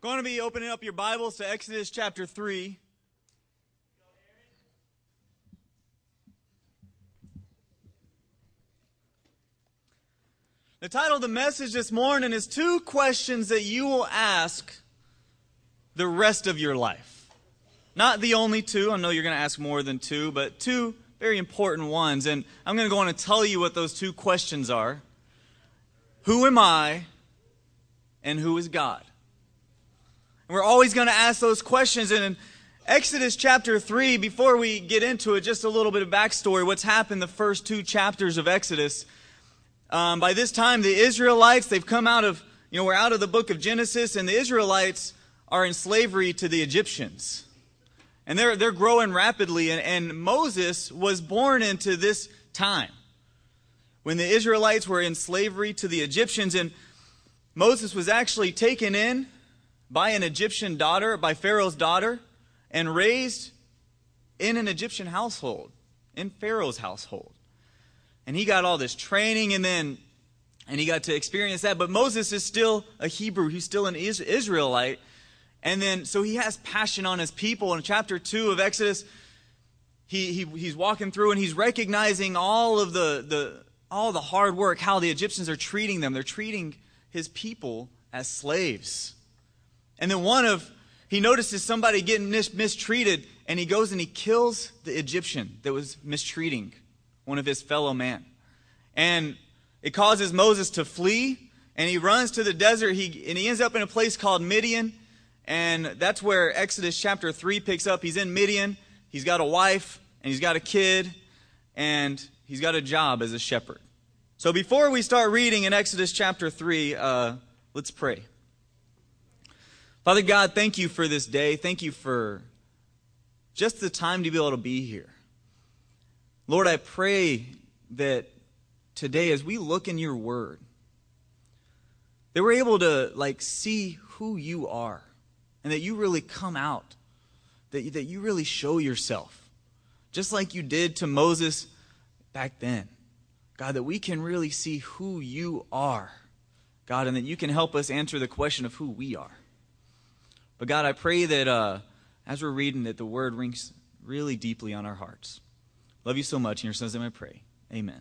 Going to be opening up your Bibles to Exodus chapter 3. The title of the message this morning is Two Questions That You Will Ask the Rest of Your Life. Not the only two, I know you're going to ask more than two, but two very important ones. And I'm going to go on and tell you what those two questions are Who am I, and who is God? And we're always going to ask those questions. And in Exodus chapter 3, before we get into it, just a little bit of backstory what's happened the first two chapters of Exodus. Um, by this time, the Israelites, they've come out of, you know, we're out of the book of Genesis, and the Israelites are in slavery to the Egyptians. And they're, they're growing rapidly, and, and Moses was born into this time when the Israelites were in slavery to the Egyptians. And Moses was actually taken in by an Egyptian daughter, by Pharaoh's daughter, and raised in an Egyptian household, in Pharaoh's household. And he got all this training and then and he got to experience that. But Moses is still a Hebrew, he's still an Israelite. And then so he has passion on his people. In chapter 2 of Exodus, he, he he's walking through and he's recognizing all of the, the all the hard work, how the Egyptians are treating them. They're treating his people as slaves. And then one of he notices somebody getting mis- mistreated, and he goes and he kills the Egyptian that was mistreating one of his fellow man. And it causes Moses to flee, and he runs to the desert. He, and he ends up in a place called Midian. And that's where Exodus chapter 3 picks up. He's in Midian. He's got a wife, and he's got a kid, and he's got a job as a shepherd. So before we start reading in Exodus chapter 3, uh, let's pray. Father God, thank you for this day. Thank you for just the time to be able to be here. Lord, I pray that today, as we look in your word, that we're able to like see who you are and that you really come out, that, that you really show yourself, just like you did to Moses back then. God, that we can really see who you are, God, and that you can help us answer the question of who we are. But God, I pray that uh, as we're reading, that the word rings really deeply on our hearts. Love you so much. In your son's name I pray. Amen.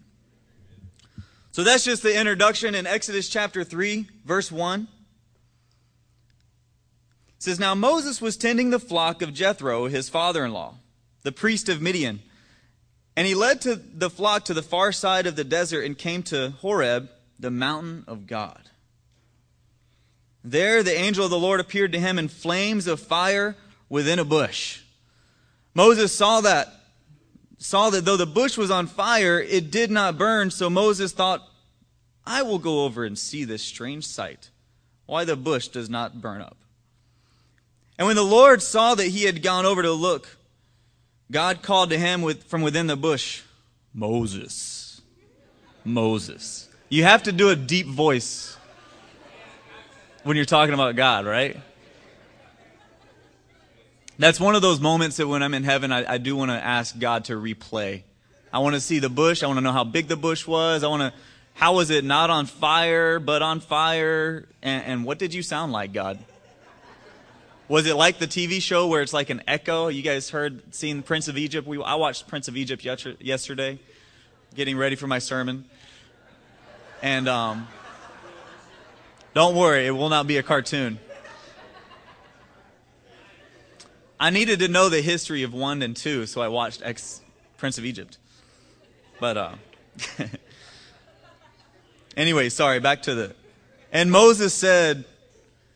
So that's just the introduction in Exodus chapter 3, verse 1. It says, Now Moses was tending the flock of Jethro, his father in law, the priest of Midian. And he led to the flock to the far side of the desert and came to Horeb, the mountain of God. There the angel of the Lord appeared to him in flames of fire within a bush. Moses saw that saw that though the bush was on fire, it did not burn. So Moses thought, I will go over and see this strange sight, why the bush does not burn up. And when the Lord saw that he had gone over to look, God called to him with, from within the bush, Moses. Moses. You have to do a deep voice when you're talking about God, right? That's one of those moments that when I'm in heaven, I, I do want to ask God to replay. I want to see the bush. I want to know how big the bush was. I want to, how was it not on fire, but on fire? And, and what did you sound like, God? Was it like the TV show where it's like an echo? You guys heard, seen Prince of Egypt? We, I watched Prince of Egypt yesterday, getting ready for my sermon. And um, don't worry, it will not be a cartoon. I needed to know the history of one and two, so I watched Ex Prince of Egypt. But uh, anyway, sorry. Back to the. And Moses said,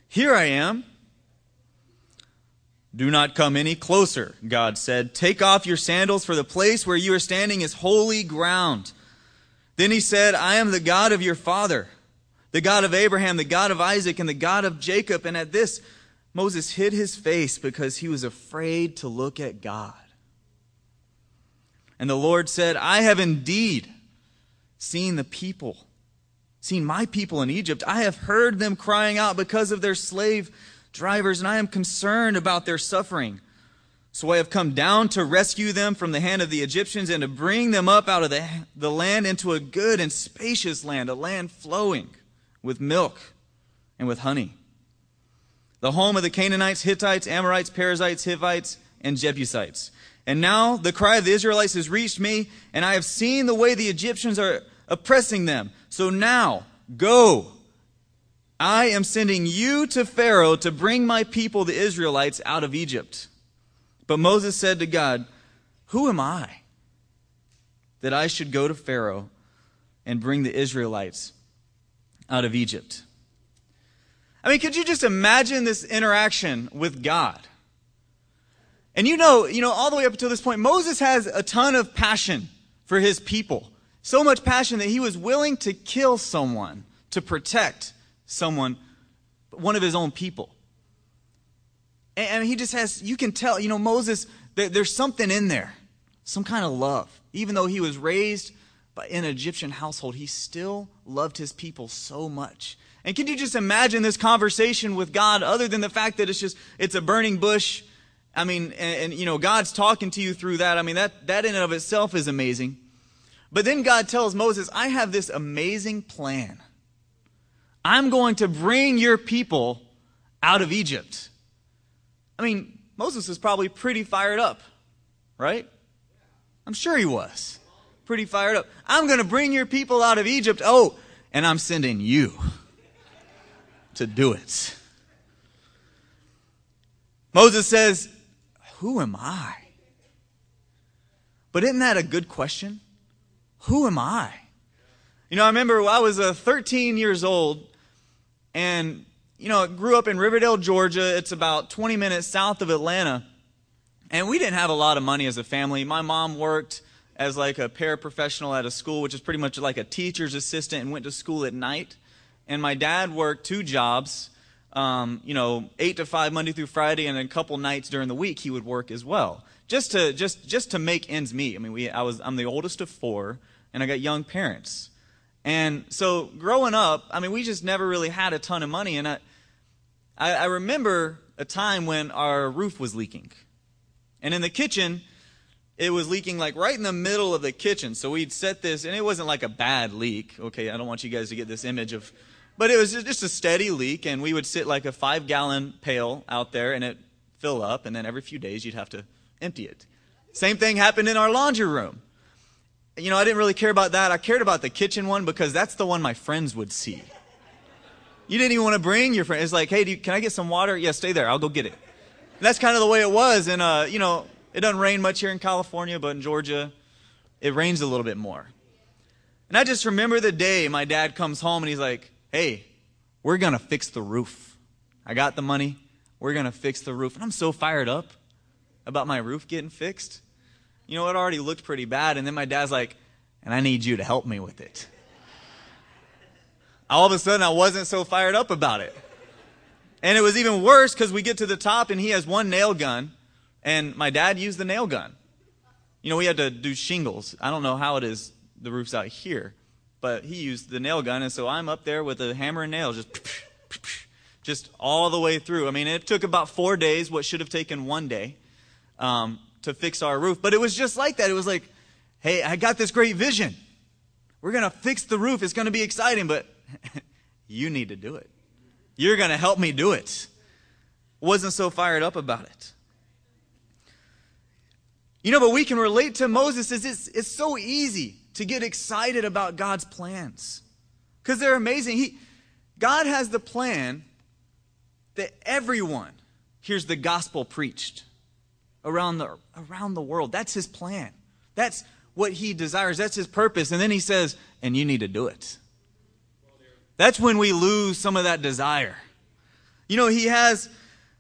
"Here I am." Do not come any closer, God said. Take off your sandals, for the place where you are standing is holy ground. Then he said, I am the God of your father, the God of Abraham, the God of Isaac, and the God of Jacob. And at this, Moses hid his face because he was afraid to look at God. And the Lord said, I have indeed seen the people, seen my people in Egypt. I have heard them crying out because of their slave drivers, and I am concerned about their suffering. So I have come down to rescue them from the hand of the Egyptians and to bring them up out of the, the land into a good and spacious land, a land flowing with milk and with honey. the home of the Canaanites, Hittites, Amorites, Perizzites, Hivites, and Jebusites. And now the cry of the Israelites has reached me, and I have seen the way the Egyptians are oppressing them. So now, go. I am sending you to Pharaoh to bring my people, the Israelites, out of Egypt. But Moses said to God, Who am I that I should go to Pharaoh and bring the Israelites out of Egypt? I mean, could you just imagine this interaction with God? And you know, you know, all the way up until this point, Moses has a ton of passion for his people. So much passion that he was willing to kill someone to protect someone, one of his own people. And he just has, you can tell, you know, Moses, there's something in there, some kind of love. Even though he was raised an Egyptian household, he still loved his people so much. And can you just imagine this conversation with God other than the fact that it's just, it's a burning bush? I mean, and, and, you know, God's talking to you through that. I mean, that, that in and of itself is amazing. But then God tells Moses, I have this amazing plan. I'm going to bring your people out of Egypt. I mean, Moses was probably pretty fired up, right? I'm sure he was. Pretty fired up. I'm going to bring your people out of Egypt. Oh, and I'm sending you to do it. Moses says, Who am I? But isn't that a good question? Who am I? You know, I remember I was uh, 13 years old and, you know, grew up in Riverdale, Georgia. It's about 20 minutes south of Atlanta. And we didn't have a lot of money as a family. My mom worked as like a paraprofessional at a school, which is pretty much like a teacher's assistant, and went to school at night. And my dad worked two jobs, um, you know, eight to five Monday through Friday, and then a couple nights during the week he would work as well, just to just just to make ends meet. I mean, we I was I'm the oldest of four, and I got young parents. And so growing up, I mean, we just never really had a ton of money. And I, I, I remember a time when our roof was leaking. And in the kitchen, it was leaking like right in the middle of the kitchen. So we'd set this, and it wasn't like a bad leak. Okay, I don't want you guys to get this image of, but it was just a steady leak. And we would sit like a five gallon pail out there and it fill up. And then every few days you'd have to empty it. Same thing happened in our laundry room you know, I didn't really care about that. I cared about the kitchen one because that's the one my friends would see. You didn't even want to bring your friend. It's like, hey, you, can I get some water? Yeah, stay there. I'll go get it. And that's kind of the way it was. And, uh, you know, it doesn't rain much here in California, but in Georgia, it rains a little bit more. And I just remember the day my dad comes home and he's like, hey, we're going to fix the roof. I got the money. We're going to fix the roof. And I'm so fired up about my roof getting fixed you know, it already looked pretty bad. And then my dad's like, and I need you to help me with it. All of a sudden, I wasn't so fired up about it. And it was even worse because we get to the top and he has one nail gun, and my dad used the nail gun. You know, we had to do shingles. I don't know how it is, the roof's out here, but he used the nail gun, and so I'm up there with a hammer and nail, just, just all the way through. I mean, it took about four days, what should have taken one day. Um, to fix our roof. But it was just like that. It was like, hey, I got this great vision. We're to fix the roof. It's to be exciting, but you need to do it. You're to help me do it. Wasn't so fired up about it. You know, but we can relate to Moses is it's, it's so easy to get excited about God's plans because they're amazing. He, God has the plan that everyone hears the gospel preached around the, around the world. That's his plan. That's what he desires. That's his purpose. And then he says, and you need to do it. That's when we lose some of that desire. You know, he has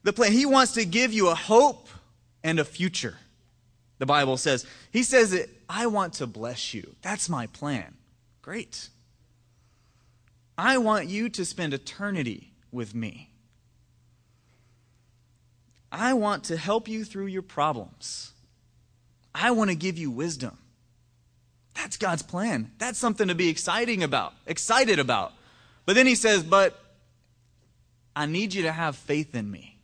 the plan. He wants to give you a hope and a future. The Bible says. He says that I want to bless you. That's my plan. Great. I want you to spend eternity with me. I want to help you through your problems. I want to give you wisdom. That's God's plan. That's something to be exciting about, excited about. But then he says, "But I need you to have faith in me."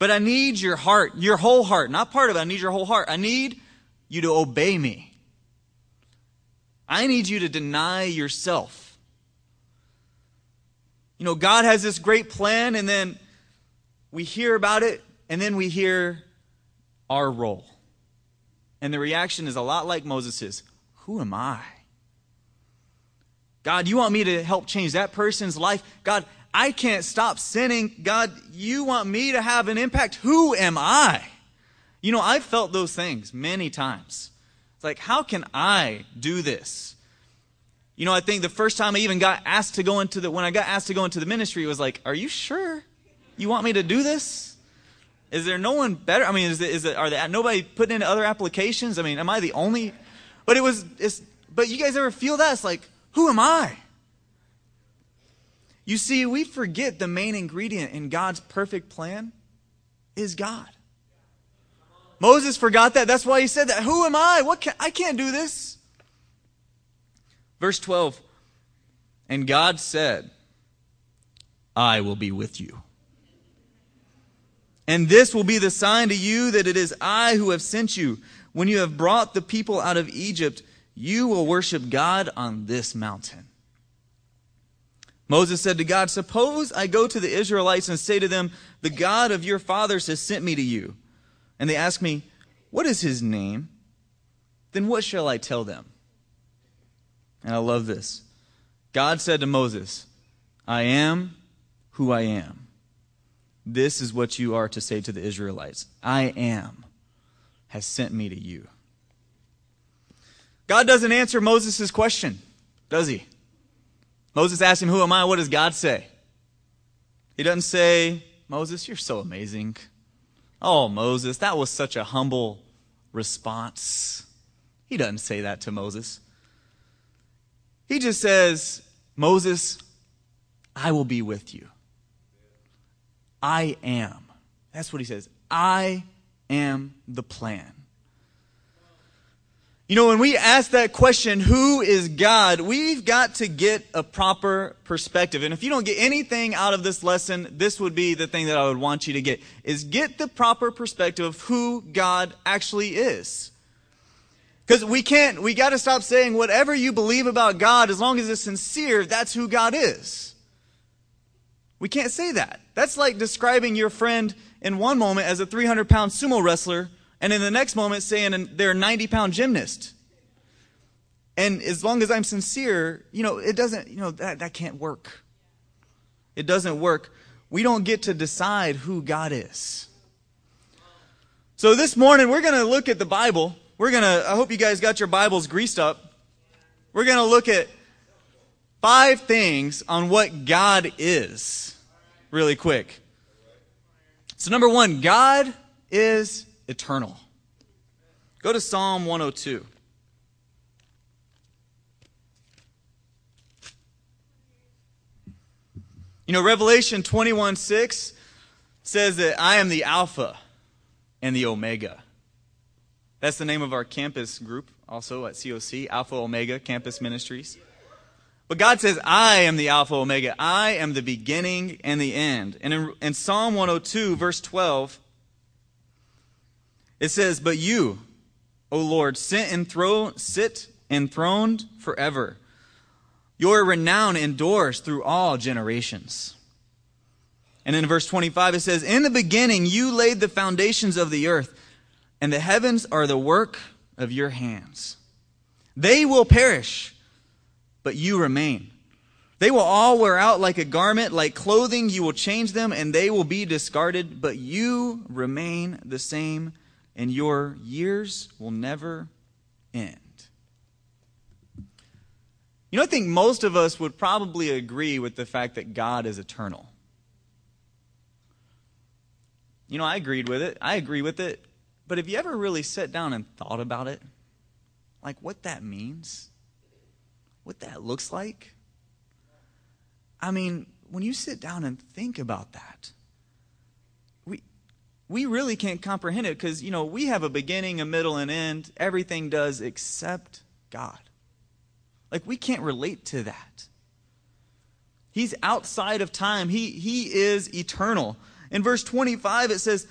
But I need your heart, your whole heart, not part of it. I need your whole heart. I need you to obey me. I need you to deny yourself. You know, God has this great plan, and then we hear about it, and then we hear our role. And the reaction is a lot like Moses's Who am I? God, you want me to help change that person's life? God, I can't stop sinning. God, you want me to have an impact? Who am I? You know, I've felt those things many times. It's like, how can I do this? You know, I think the first time I even got asked to go into the, when I got asked to go into the ministry, it was like, are you sure you want me to do this? Is there no one better? I mean, is it, is it, are there nobody putting in other applications? I mean, am I the only? But it was, it's, but you guys ever feel that? It's like, who am I? You see, we forget the main ingredient in God's perfect plan is God. Moses forgot that. That's why he said that. Who am I? What can, I can't do this. Verse 12. And God said, I will be with you. And this will be the sign to you that it is I who have sent you. When you have brought the people out of Egypt, you will worship God on this mountain. Moses said to God, Suppose I go to the Israelites and say to them, The God of your fathers has sent me to you. And they ask me, What is his name? Then what shall I tell them? And I love this. God said to Moses, I am who I am. This is what you are to say to the Israelites I am has sent me to you. God doesn't answer Moses' question, does he? Moses asked him, Who am I? What does God say? He doesn't say, Moses, you're so amazing. Oh, Moses, that was such a humble response. He doesn't say that to Moses. He just says, Moses, I will be with you. I am. That's what he says. I am the plan. You know, when we ask that question, who is God, we've got to get a proper perspective. And if you don't get anything out of this lesson, this would be the thing that I would want you to get, is get the proper perspective of who God actually is. Because we can't, we got to stop saying whatever you believe about God, as long as it's sincere, that's who God is. We can't say that. That's like describing your friend in one moment as a 300 pound sumo wrestler and in the next moment saying they're a 90 pound gymnast. And as long as I'm sincere, you know, it doesn't, you know, that, that can't work. It doesn't work. We don't get to decide who God is. So this morning, we're going to look at the Bible. We're going to, I hope you guys got your Bibles greased up. We're going to look at five things on what God is really quick. So, number one, God is eternal. Go to Psalm 102. You know, Revelation 21 6 says that I am the Alpha and the Omega. That's the name of our campus group, also at COC, Alpha Omega Campus Ministries. But God says, I am the Alpha Omega. I am the beginning and the end. And in, in Psalm 102, verse 12, it says, But you, O Lord, sit enthroned, sit enthroned forever. Your renown endures through all generations. And in verse 25 it says, In the beginning you laid the foundations of the earth, and the heavens are the work of your hands. They will perish, but you remain. They will all wear out like a garment, like clothing, you will change them, and they will be discarded, but you remain the same and your years will never end. You know, I think most of us would probably agree with the fact that God is eternal. You know, I agreed with it. I agree with it. But have you ever really sat down and thought about it? Like what that means? What that looks like? I mean, when you sit down and think about that, we really can't comprehend it because, you know, we have a beginning, a middle, and end. Everything does except God. Like, we can't relate to that. He's outside of time, He, he is eternal. In verse 25, it says,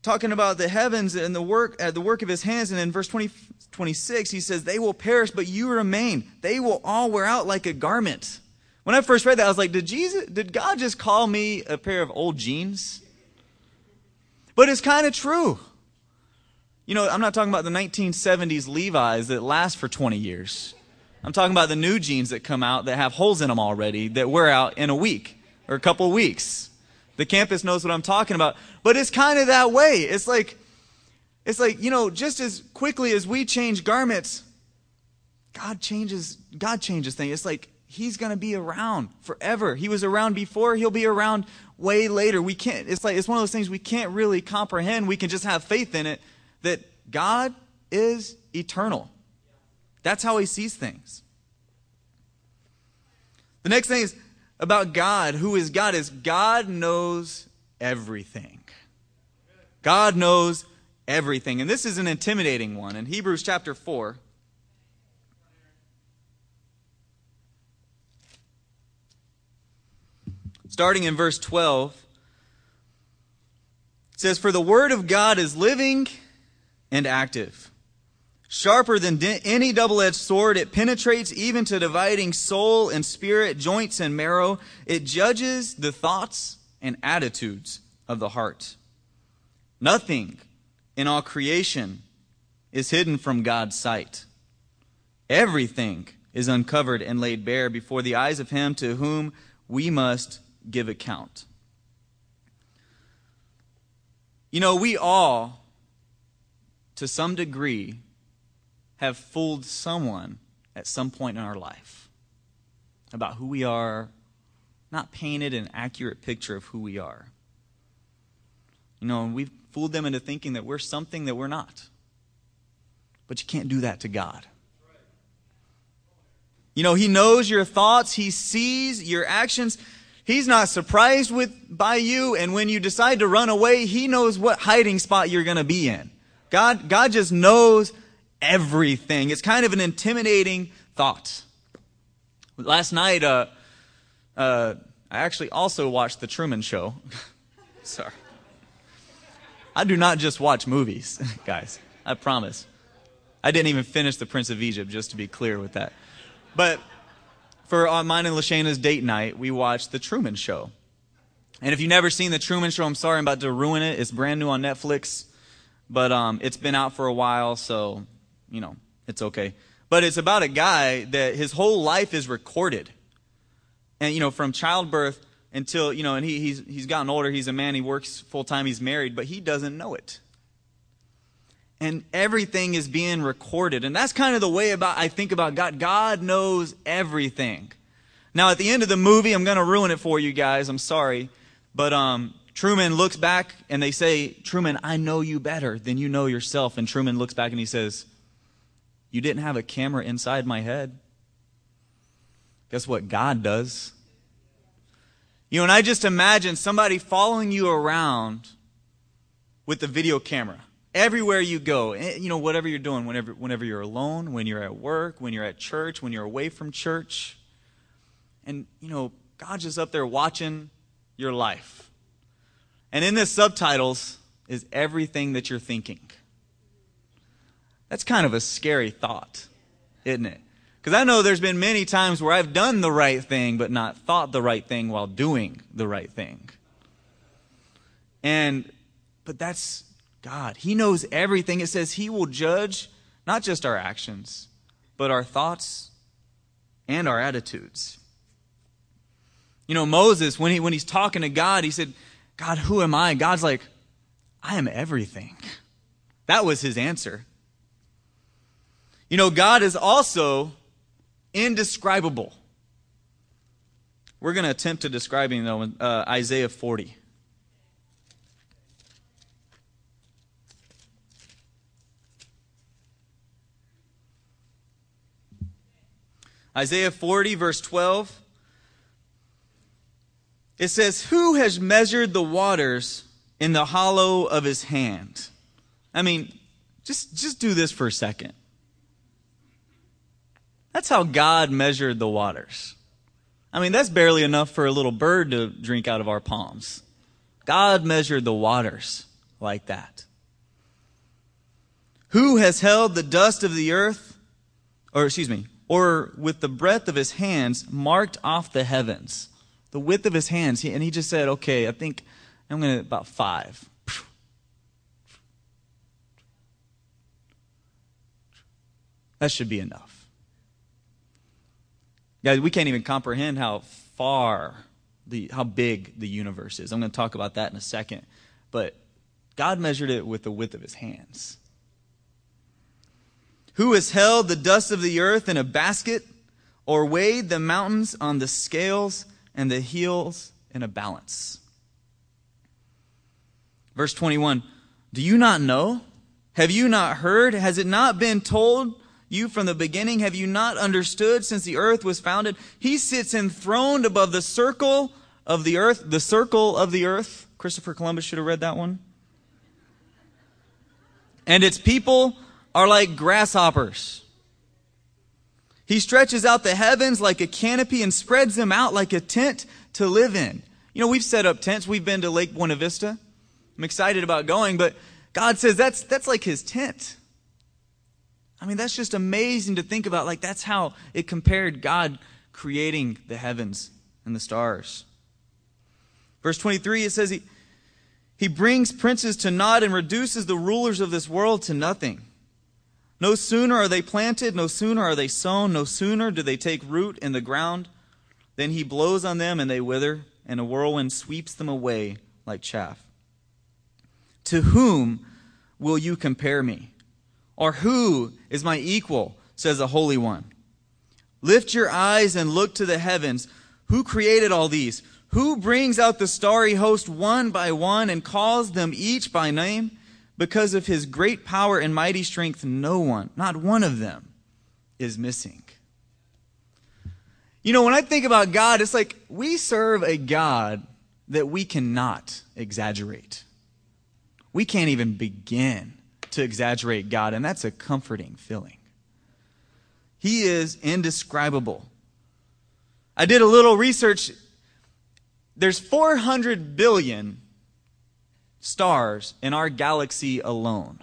talking about the heavens and the work, uh, the work of his hands. And in verse 20, 26, he says, They will perish, but you remain. They will all wear out like a garment. When I first read that, I was like, did Jesus, did God just call me a pair of old jeans? But it's kind of true. You know, I'm not talking about the 1970s Levi's that last for 20 years. I'm talking about the new jeans that come out that have holes in them already that wear out in a week or a couple weeks. The campus knows what I'm talking about. But it's kind of that way. It's like, it's like, you know, just as quickly as we change garments, God changes, God changes things. It's like he's going to be around forever. He was around before, he'll be around way later. We can't, it's like, it's one of those things we can't really comprehend. We can just have faith in it that God is eternal. That's how he sees things. The next thing is about God, who is God, is God knows everything. God knows everything. And this is an intimidating one. In Hebrews chapter 4, starting in verse 12, it says, For the word of God is living and active Sharper than any double edged sword, it penetrates even to dividing soul and spirit, joints and marrow. It judges the thoughts and attitudes of the heart. Nothing in all creation is hidden from God's sight. Everything is uncovered and laid bare before the eyes of Him to whom we must give account. You know, we all, to some degree, have fooled someone at some point in our life about who we are, not painted an accurate picture of who we are. You know, we've fooled them into thinking that we're something that we're not. But you can't do that to God. You know, He knows your thoughts, He sees your actions. He's not surprised with by you, and when you decide to run away, He knows what hiding spot you're going to be in. God, God just knows everything. It's kind of an intimidating thought. Last night, uh, uh, I actually also watched The Truman Show. Sorry. I do not just watch movies, guys. I promise. I didn't even finish The Prince of Egypt, just to be clear with that. But for uh, mine and Lashana's date night, we watched The Truman Show. And if you've never seen The Truman Show, I'm sorry, I'm about to ruin it. It's brand new on Netflix, but um, it's been out for a while, so you know, it's okay. But it's about a guy that his whole life is recorded. And, you know, from childbirth until, you know, and he, he's, he's gotten older, he's a man, he works full time, he's married, but he doesn't know it. And everything is being recorded. And that's kind of the way about I think about God. God knows everything. Now, at the end of the movie, I'm going to ruin it for you guys. I'm sorry. But um, Truman looks back and they say, Truman, I know you better than you know yourself. And Truman looks back and he says, you didn't have a camera inside my head. Guess what God does? You know, and I just imagine somebody following you around with the video camera everywhere you go. Eh, you know, whatever you're doing, whenever, whenever you're alone, when you're at work, when you're at church, when you're away from church. And, you know, God's just up there watching your life. And in the subtitles is everything that you're thinking. That's kind of a scary thought, isn't it? Because I know there's been many times where I've done the right thing, but not thought the right thing while doing the right thing. And, but that's God. He knows everything. It says He will judge not just our actions, but our thoughts and our attitudes. You know, Moses, when, he, when he's talking to God, he said, God, who am I? God's like, I am everything. That was his answer. You know, God is also indescribable. We're going to attempt to describe him, though, in uh, Isaiah 40. Isaiah 40, verse 12. It says, Who has measured the waters in the hollow of his hand? I mean, just, just do this for a second. That's how God measured the waters. I mean, that's barely enough for a little bird to drink out of our palms. God measured the waters like that. Who has held the dust of the earth, or excuse me, or with the breadth of his hands, marked off the heavens. The width of his hands. and he just said, okay, I think I'm going to, about five. That should be enough. Guys, we can't even comprehend how far, the, how big the universe is. I'm going to talk about that in a second. But God measured it with the width of his hands. Who has held the dust of the earth in a basket, or weighed the mountains on the scales and the hills in a balance? Verse 21 Do you not know? Have you not heard? Has it not been told you from the beginning? Have you not understood since the earth was founded? He sits enthroned above the circle of the earth, the circle of the earth. Christopher Columbus should have read that one. And its people are like grasshoppers. He stretches out the heavens like a canopy and spreads them out like a tent to live in. You know, we've set up tents. We've been to Lake Buena Vista. I'm excited about going, but God says that's, that's like his tent. I mean, that's just amazing to think about. Like, that's how it compared God creating the heavens and the stars. Verse 23, it says, He, he brings princes to naught and reduces the rulers of this world to nothing. No sooner are they planted, no sooner are they sown, no sooner do they take root in the ground, than he blows on them and they wither, and a whirlwind sweeps them away like chaff. To whom will you compare me? Or who is my equal? says the Holy One. Lift your eyes and look to the heavens. Who created all these? Who brings out the starry host one by one and calls them each by name? Because of his great power and mighty strength, no one, not one of them, is missing. You know, when I think about God, it's like we serve a God that we cannot exaggerate. We can't even begin to exaggerate God, and that's a comforting feeling. He is indescribable. I did a little research. There's 400 billion stars in our galaxy alone.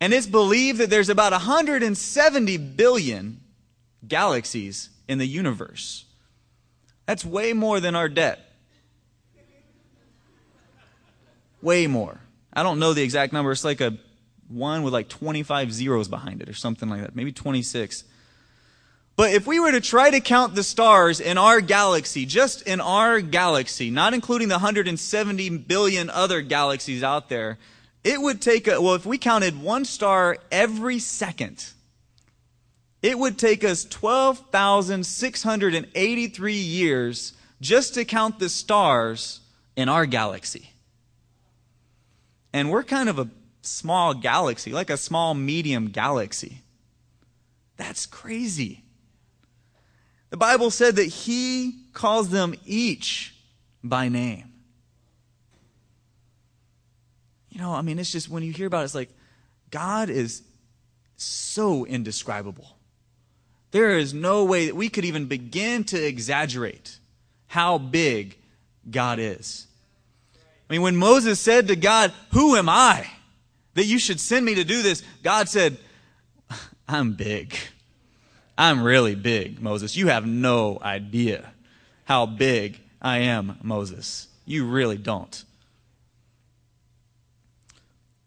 And it's believed that there's about 170 billion galaxies in the universe. That's way more than our debt. Way more. I don't know the exact number. It's like a one with like 25 zeros behind it or something like that. Maybe 26. But if we were to try to count the stars in our galaxy, just in our galaxy, not including the 170 billion other galaxies out there, it would take a, well, if we counted one star every second, it would take us 12,683 years just to count the stars in our galaxy. And we're kind of a small galaxy, like a small medium galaxy. That's crazy. The Bible said that He calls them each by name. You know, I mean, it's just when you hear about it, it's like God is so indescribable. There is no way that we could even begin to exaggerate how big God is. I mean, when Moses said to God, Who am I that you should send me to do this? God said, I'm big. I'm really big, Moses. You have no idea how big I am, Moses. You really don't.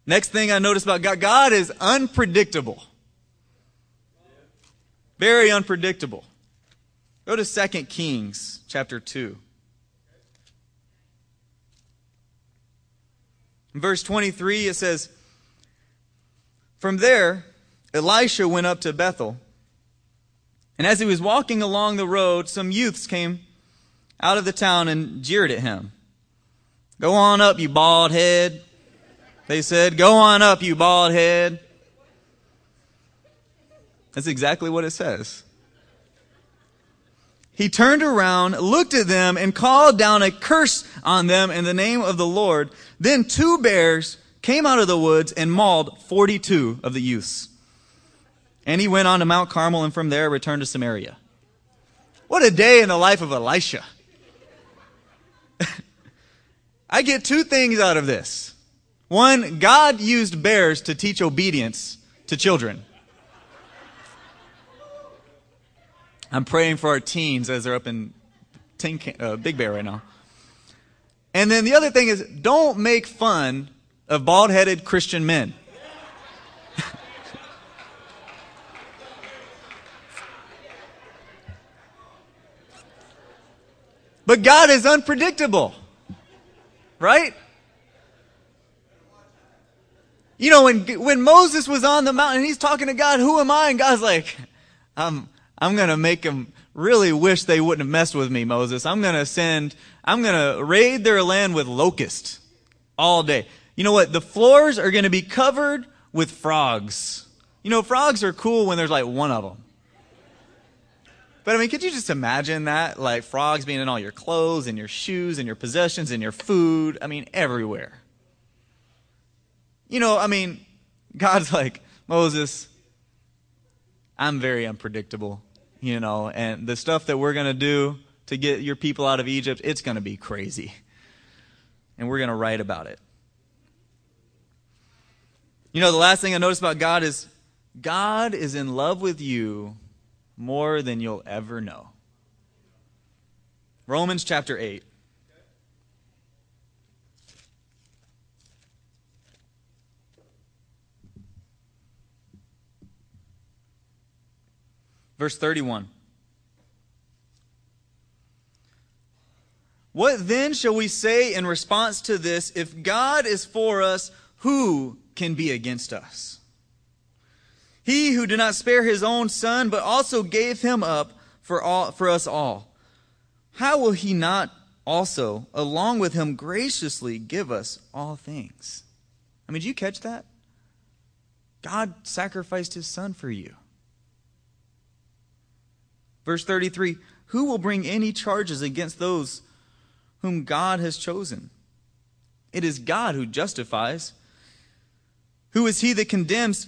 Next thing I notice about God, God is unpredictable. Very unpredictable. Go to 2 Kings chapter 2. In verse 23, it says, From there, Elisha went up to Bethel and as he was walking along the road, some youths came out of the town and jeered at him. Go on up, you bald head. They said, Go on up, you bald head. That's exactly what it says. He turned around, looked at them, and called down a curse on them in the name of the Lord. Then two bears came out of the woods and mauled 42 of the youths. And he went on to Mount Carmel and from there returned to Samaria. What a day in the life of Elisha. I get two things out of this. One, God used bears to teach obedience to children. I'm praying for our teens as they're up in Tin, uh, Big Bear right now. And then the other thing is don't make fun of bald headed Christian men. But God is unpredictable, right? You know, when, when Moses was on the mountain, he's talking to God, who am I? And God's like, I'm, I'm going to make them really wish they wouldn't have messed with me, Moses. I'm going to send, I'm going to raid their land with locusts all day. You know what? The floors are going to be covered with frogs. You know, frogs are cool when there's like one of them. But I mean, could you just imagine that? Like frogs being in all your clothes and your shoes and your possessions and your food. I mean, everywhere. You know, I mean, God's like, Moses, I'm very unpredictable, you know, and the stuff that we're going to do to get your people out of Egypt, it's going to be crazy. And we're going to write about it. You know, the last thing I noticed about God is God is in love with you more than you'll ever know. Romans chapter 8. Verse 31. What then shall we say in response to this? If God is for us, who can be against us? He who did not spare his own son, but also gave him up for, all, for us all, how will he not also, along with him, graciously give us all things? I mean, did you catch that? God sacrificed his son for you. Verse 33 Who will bring any charges against those whom God has chosen? It is God who justifies. Who is he that condemns?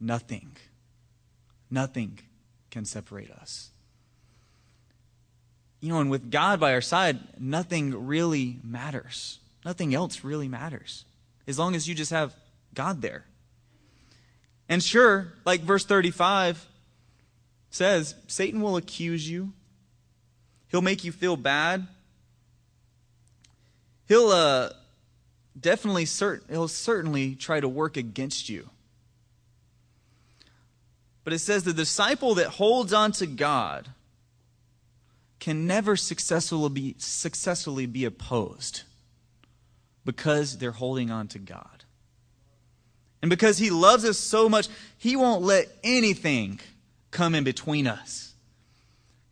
Nothing. Nothing can separate us. You know, and with God by our side, nothing really matters. Nothing else really matters. As long as you just have God there. And sure, like verse 35 says, Satan will accuse you He'll make you feel bad. He'll uh, definitely cert- he'll certainly try to work against you. But it says the disciple that holds on to God can never successfully be, successfully be opposed because they're holding on to God. And because he loves us so much, he won't let anything come in between us.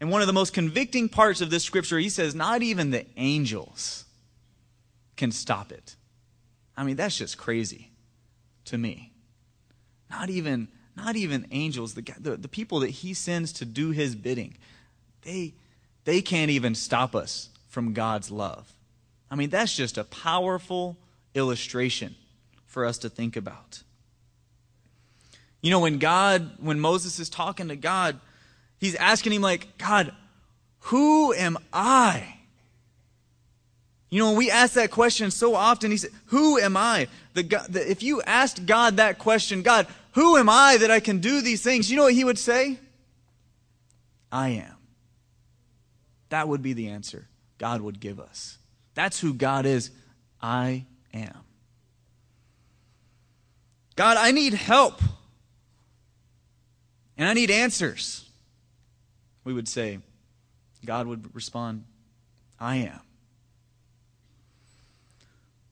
And one of the most convicting parts of this scripture, he says, not even the angels can stop it. I mean, that's just crazy to me. Not even, not even angels, the, the, the people that he sends to do his bidding, they, they can't even stop us from God's love. I mean, that's just a powerful illustration for us to think about. You know, when God, when Moses is talking to God, He's asking him, like, God, who am I? You know, when we ask that question so often, he said, Who am I? The, the, if you asked God that question, God, who am I that I can do these things? You know what he would say? I am. That would be the answer God would give us. That's who God is. I am. God, I need help. And I need answers we would say, God would respond, I am.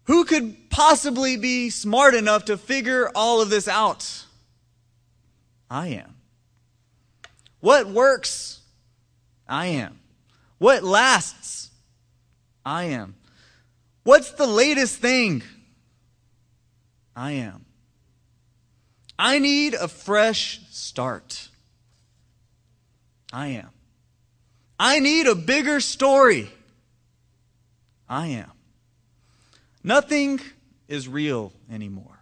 Who could possibly be smart enough to figure all of this out? I am. What works? I am. What lasts? I am. What's the latest thing? I am. I need a fresh start. I am. I need a bigger story. I am. Nothing is real anymore.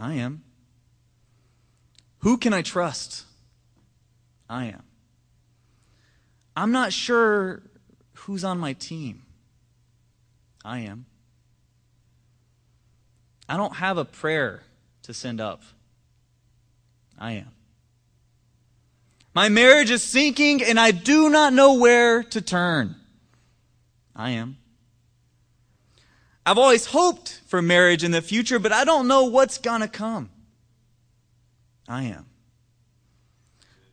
I am. Who can I trust? I am. I'm not sure who's on my team. I am. I don't have a prayer to send up. I am. My marriage is sinking and I do not know where to turn. I am. I've always hoped for marriage in the future, but I don't know what's going to come. I am.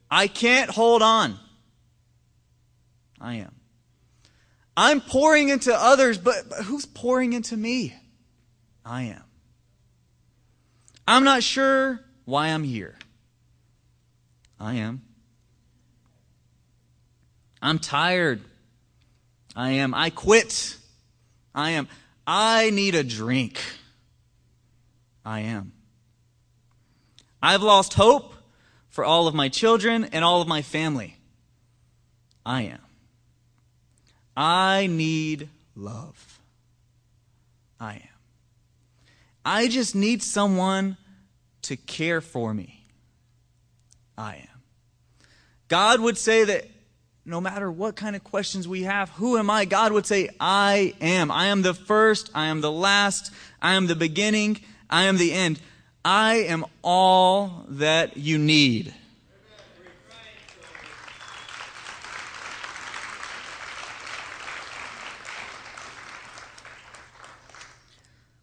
I can't hold on. I am. I'm pouring into others, but, but who's pouring into me? I am. I'm not sure why I'm here. I am. I'm tired. I am. I quit. I am. I need a drink. I am. I've lost hope for all of my children and all of my family. I am. I need love. I am. I just need someone to care for me. I am. God would say that no matter what kind of questions we have, who am I? God would say, I am. I am the first. I am the last. I am the beginning. I am the end. I am all that you need.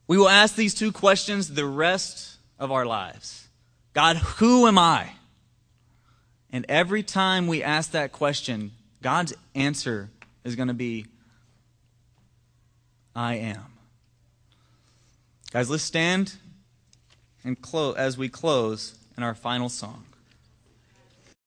We will ask these two questions the rest of our lives God, who am I? And every time we ask that question, God's answer is going to be, I am. Guys, let's stand and close as we close in our final song.